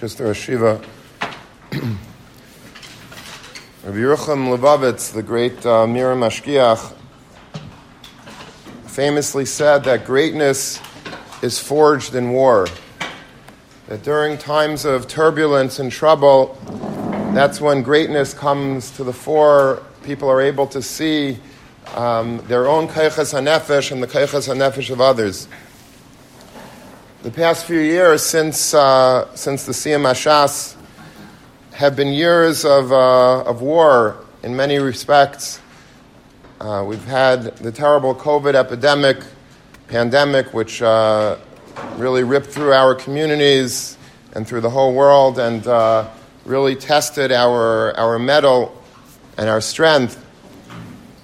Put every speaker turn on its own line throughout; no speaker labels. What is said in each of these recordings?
Sister Ashiva. Rabbi Yerucham Levovitz, the great uh, Mir Mashgiach, famously said that greatness is forged in war. That during times of turbulence and trouble, that's when greatness comes to the fore. People are able to see um, their own kaychas hanefesh and the kaychas hanefesh of others. The past few years since, uh, since the Ashas have been years of, uh, of war in many respects. Uh, we've had the terrible COVID epidemic, pandemic, which uh, really ripped through our communities and through the whole world and uh, really tested our, our mettle and our strength.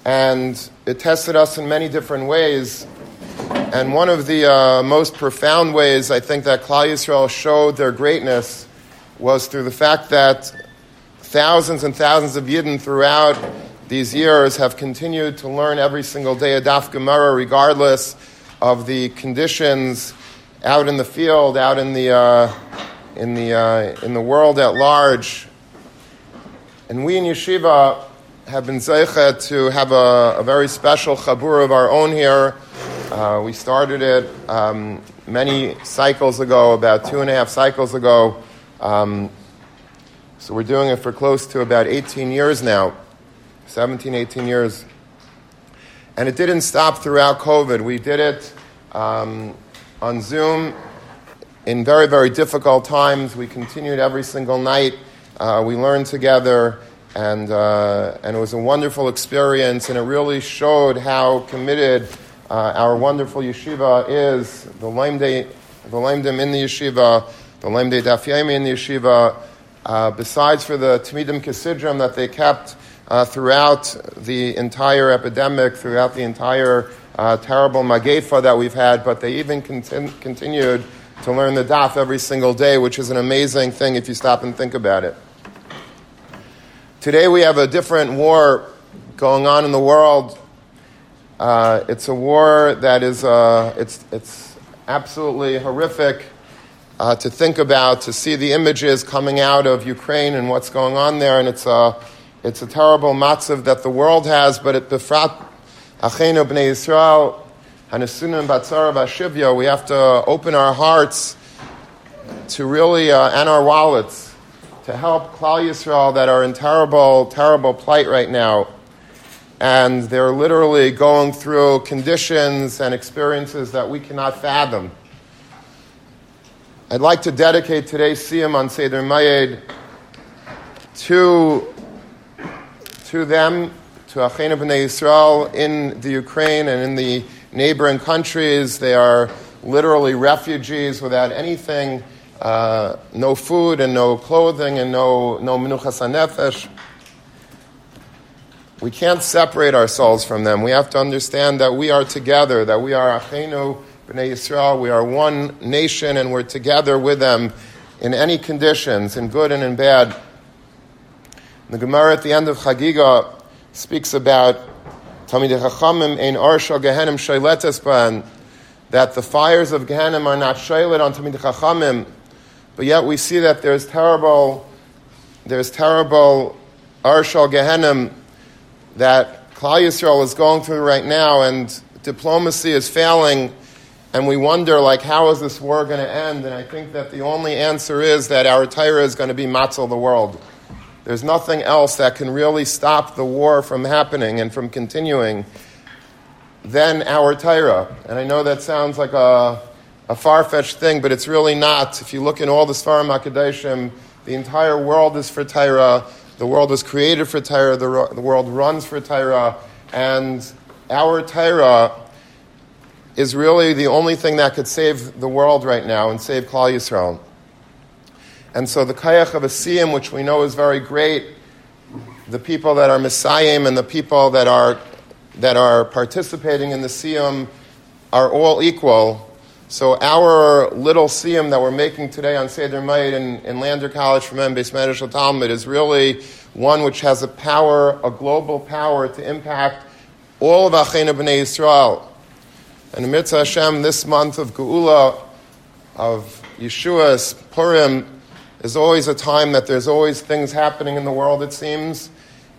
And it tested us in many different ways. And one of the uh, most profound ways I think that Klal Yisrael showed their greatness was through the fact that thousands and thousands of Yidden throughout these years have continued to learn every single day a Daf Gemara, regardless of the conditions out in the field, out in the, uh, in the, uh, in the world at large. And we in Yeshiva have been zeichet to have a, a very special chabur of our own here uh, we started it um, many cycles ago, about two and a half cycles ago. Um, so we're doing it for close to about 18 years now, 17, 18 years. And it didn't stop throughout COVID. We did it um, on Zoom in very, very difficult times. We continued every single night. Uh, we learned together, and, uh, and it was a wonderful experience, and it really showed how committed uh, our wonderful yeshiva is the Laimdei, the in the yeshiva, the Laimdei Dafyemi in the yeshiva. Uh, besides for the Tamidim Kisidram that they kept uh, throughout the entire epidemic, throughout the entire uh, terrible Magefa that we've had, but they even continu- continued to learn the Daf every single day, which is an amazing thing if you stop and think about it. Today we have a different war going on in the world uh, it's a war that is uh, it's, it's absolutely horrific uh, to think about, to see the images coming out of Ukraine and what's going on there, and it's a, it's a terrible matzav that the world has, but it befrat achenu bnei Yisrael, hanasunim batzara v'ashivya, we have to open our hearts to really, uh, and our wallets, to help Klal Yisrael that are in terrible, terrible plight right now and they're literally going through conditions and experiences that we cannot fathom. I'd like to dedicate today's Siyum on Seder Moed to, to them, to Achena B'nai Yisrael in the Ukraine and in the neighboring countries. They are literally refugees without anything, uh, no food and no clothing and no, no menuchas hanefesh. We can't separate ourselves from them. We have to understand that we are together, that we are Achenu B'nai Yisrael, we are one nation, and we're together with them in any conditions, in good and in bad. The Gemara at the end of Chagiga speaks about Talmidei Chachamim ein Arsha Gehenim Shailetes Ban, that the fires of Gehenim are not shailet on Talmidei Chachamim, but yet we see that there's terrible, there's terrible Arshal Gehenim that Klal Yisrael is going through right now, and diplomacy is failing, and we wonder, like, how is this war going to end? And I think that the only answer is that our Torah is going to be matzel the world. There's nothing else that can really stop the war from happening and from continuing than our Torah. And I know that sounds like a, a far fetched thing, but it's really not. If you look in all the Sfarim HaKadoshim, the entire world is for Torah. The world was created for Torah, the, the world runs for Torah, and our Torah is really the only thing that could save the world right now and save Klal Yisrael. And so the Kayach of a Siyum, which we know is very great, the people that are Mesaymim and the people that are, that are participating in the Siyum are all equal so our little siyum that we're making today on Seder Moed in, in Lander College for Men, Beis Medrash Talmud, is really one which has a power, a global power to impact all of Achena B'nai Yisrael. And Mitzvah Hashem, this month of Geula, of Yeshua's Purim, is always a time that there's always things happening in the world, it seems.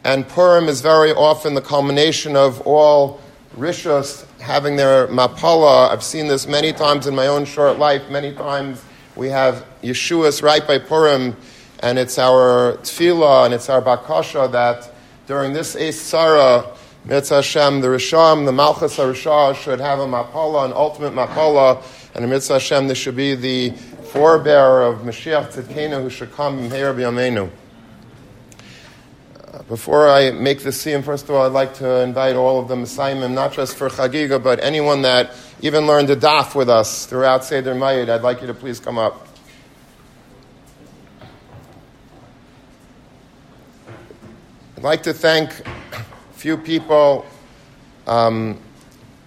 And Purim is very often the culmination of all Rishos having their mapala. I've seen this many times in my own short life. Many times we have Yeshua's right by Purim, and it's our tefillah and it's our bakasha that during this Eis Sarah, Mitzvah Hashem, the Risham, the Malchus HaRishah should have a mapala, an ultimate mapala, and in Mitzvah Hashem, this should be the forebearer of Mashiach Tzidkenu who should come Meir B'Yameinu. Before I make the siyum, first of all, I'd like to invite all of the Mesaymim, not just for Chagiga, but anyone that even learned a daf with us throughout Seder Moed, I'd like you to please come up. I'd like to thank a few people um,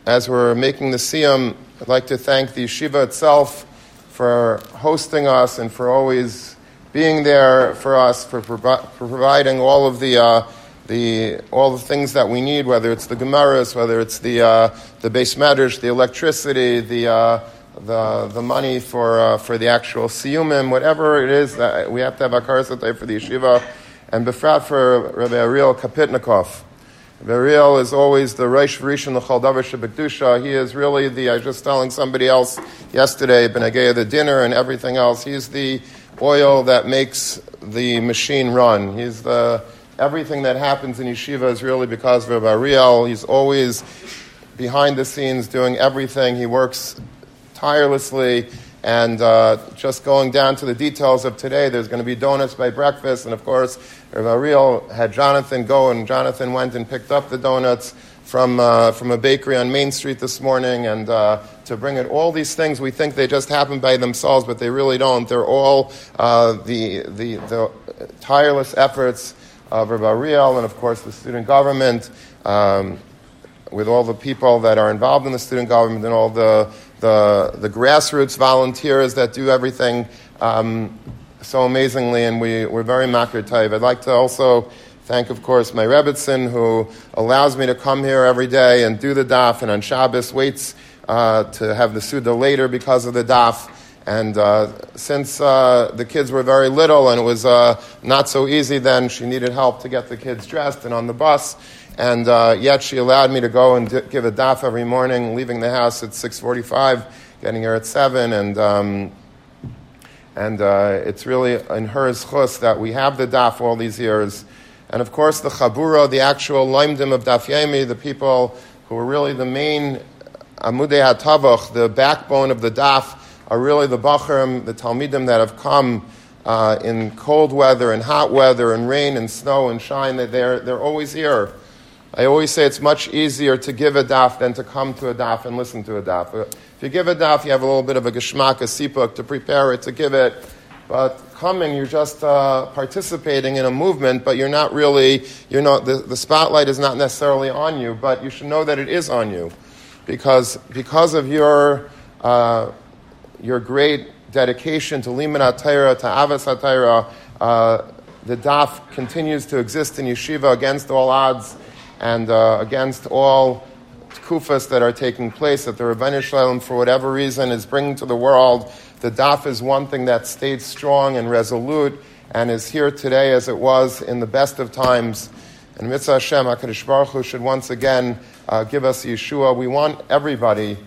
as we're making the siyum. I'd like to thank the yeshiva itself for hosting us and for always being there for us, for, for providing all of the, uh, the, all the things that we need, whether it's the Gemaras, whether it's the, uh, the base matters, the electricity, the, uh, the, the money for, uh, for the actual siyumim, whatever it is that we have to have a karsatay for the yeshiva, and befrat for Rabbi Ariel Kapitnikov. Ariel is always the Reish Rishon the Chaldavar Shabbatusha. He is really the, I was just telling somebody else yesterday, Benagaya, the dinner and everything else. He's the oil that makes the machine run. He's the everything that happens in yeshiva is really because of Ariel. He's always behind the scenes doing everything. He works tirelessly. And uh, just going down to the details of today, there's going to be donuts by breakfast. And of course, Rav Ariel had Jonathan go, and Jonathan went and picked up the donuts from, uh, from a bakery on Main Street this morning. And uh, to bring it. All these things we think they just happen by themselves, but they really don't. They're all uh, the, the, the, tireless efforts of Rabbi Ariel and, of course, the student government, um, with all the people that are involved in the student government and all the, the, the grassroots volunteers that do everything um, so amazingly, and we, we're very taiv. I'd like to also thank, of course, my Rebbitzin, who allows me to come here every day and do the daf, and on Shabbos waits uh, to have the Suda later because of the daf. And uh, since uh, the kids were very little and it was uh, not so easy then, she needed help to get the kids dressed and on the bus. And uh, yet she allowed me to go and d- give a daf every morning, leaving the house at 6.45, getting here at 7. And, um, and it's really in her chus that we have the daf all these years. And of course, the chabura, the actual loimdim of Dafyemi, the people who were really the main Amudei HaTavach, the backbone of the daf, are really the Bachrim, the Talmidim that have come uh, in cold weather and hot weather and rain and snow and shine. They're, they're always here. I always say it's much easier to give a daf than to come to a daf and listen to a daf. If you give a daf, you have a little bit of a geshmak, a sipuk to prepare it, to give it. But coming, you're just uh, participating in a movement, but you're not really, you're not, the, the spotlight is not necessarily on you, but you should know that it is on you because, because of your, uh, your great dedication to Liman HaTaira, to Avas uh, the DAF continues to exist in yeshiva against all odds and uh, against all kufas that are taking place that the Ribbono Shel Olam, for whatever reason, is bringing to the world. The DAF is one thing that stayed strong and resolute and is here today as it was in the best of times. And Mitzvah Hashem, HaKadosh Baruch Hu, should once again uh, give us Yeshua. We want everybody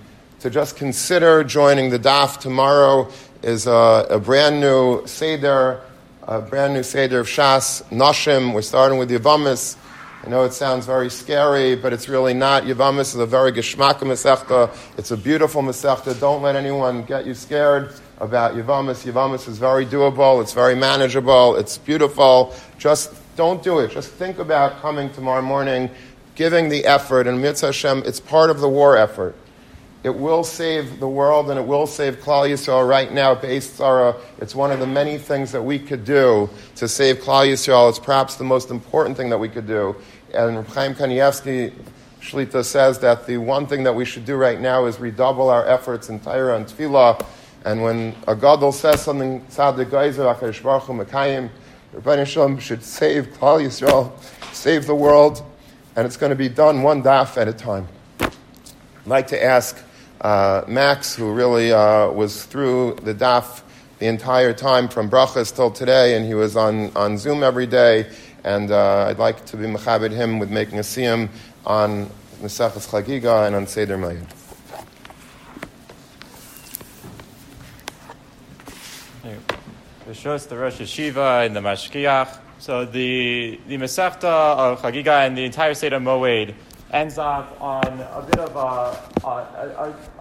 to just consider joining the DAF. Tomorrow is a, a brand new Seder, a brand new Seder of Shas, Nashim. We're starting with Yavamis. I know it sounds very scary, but it's really not. Yavamis is a very geschmack Masechta. It's a beautiful Masechta. Don't let anyone get you scared about Yavamis. Yavamis is very doable. It's very manageable. It's beautiful. Just don't do it. Just think about coming tomorrow morning giving the effort, and Mitzvah Hashem, it's part of the war effort. It will save the world and it will save Klal Yisrael right now. It's one of the many things that we could do to save Klal Yisrael. It's perhaps the most important thing that we could do. And Chaim Kanievsky Shlita says that the one thing that we should do right now is redouble our efforts in Torah and Tefillah. And when a Gadol says something, Tzadik Geizer, HaKadosh Baruch Hu, Mekayim, Rabbi should save Klal Yisrael, save the world and it's going to be done one daf at a time. I'd like to ask uh, Max, who really uh, was through the daf the entire time from Brachas till today, and he was on, on Zoom every day. And uh, I'd like to be mechabed him with making a siyum on Mesachas Chagiga and on Seder Moed.
The Rosh Yeshiva, and the Mashgiach. So the the Masechta of Chagiga and the entire state of Moed ends up on a bit of a, a, a,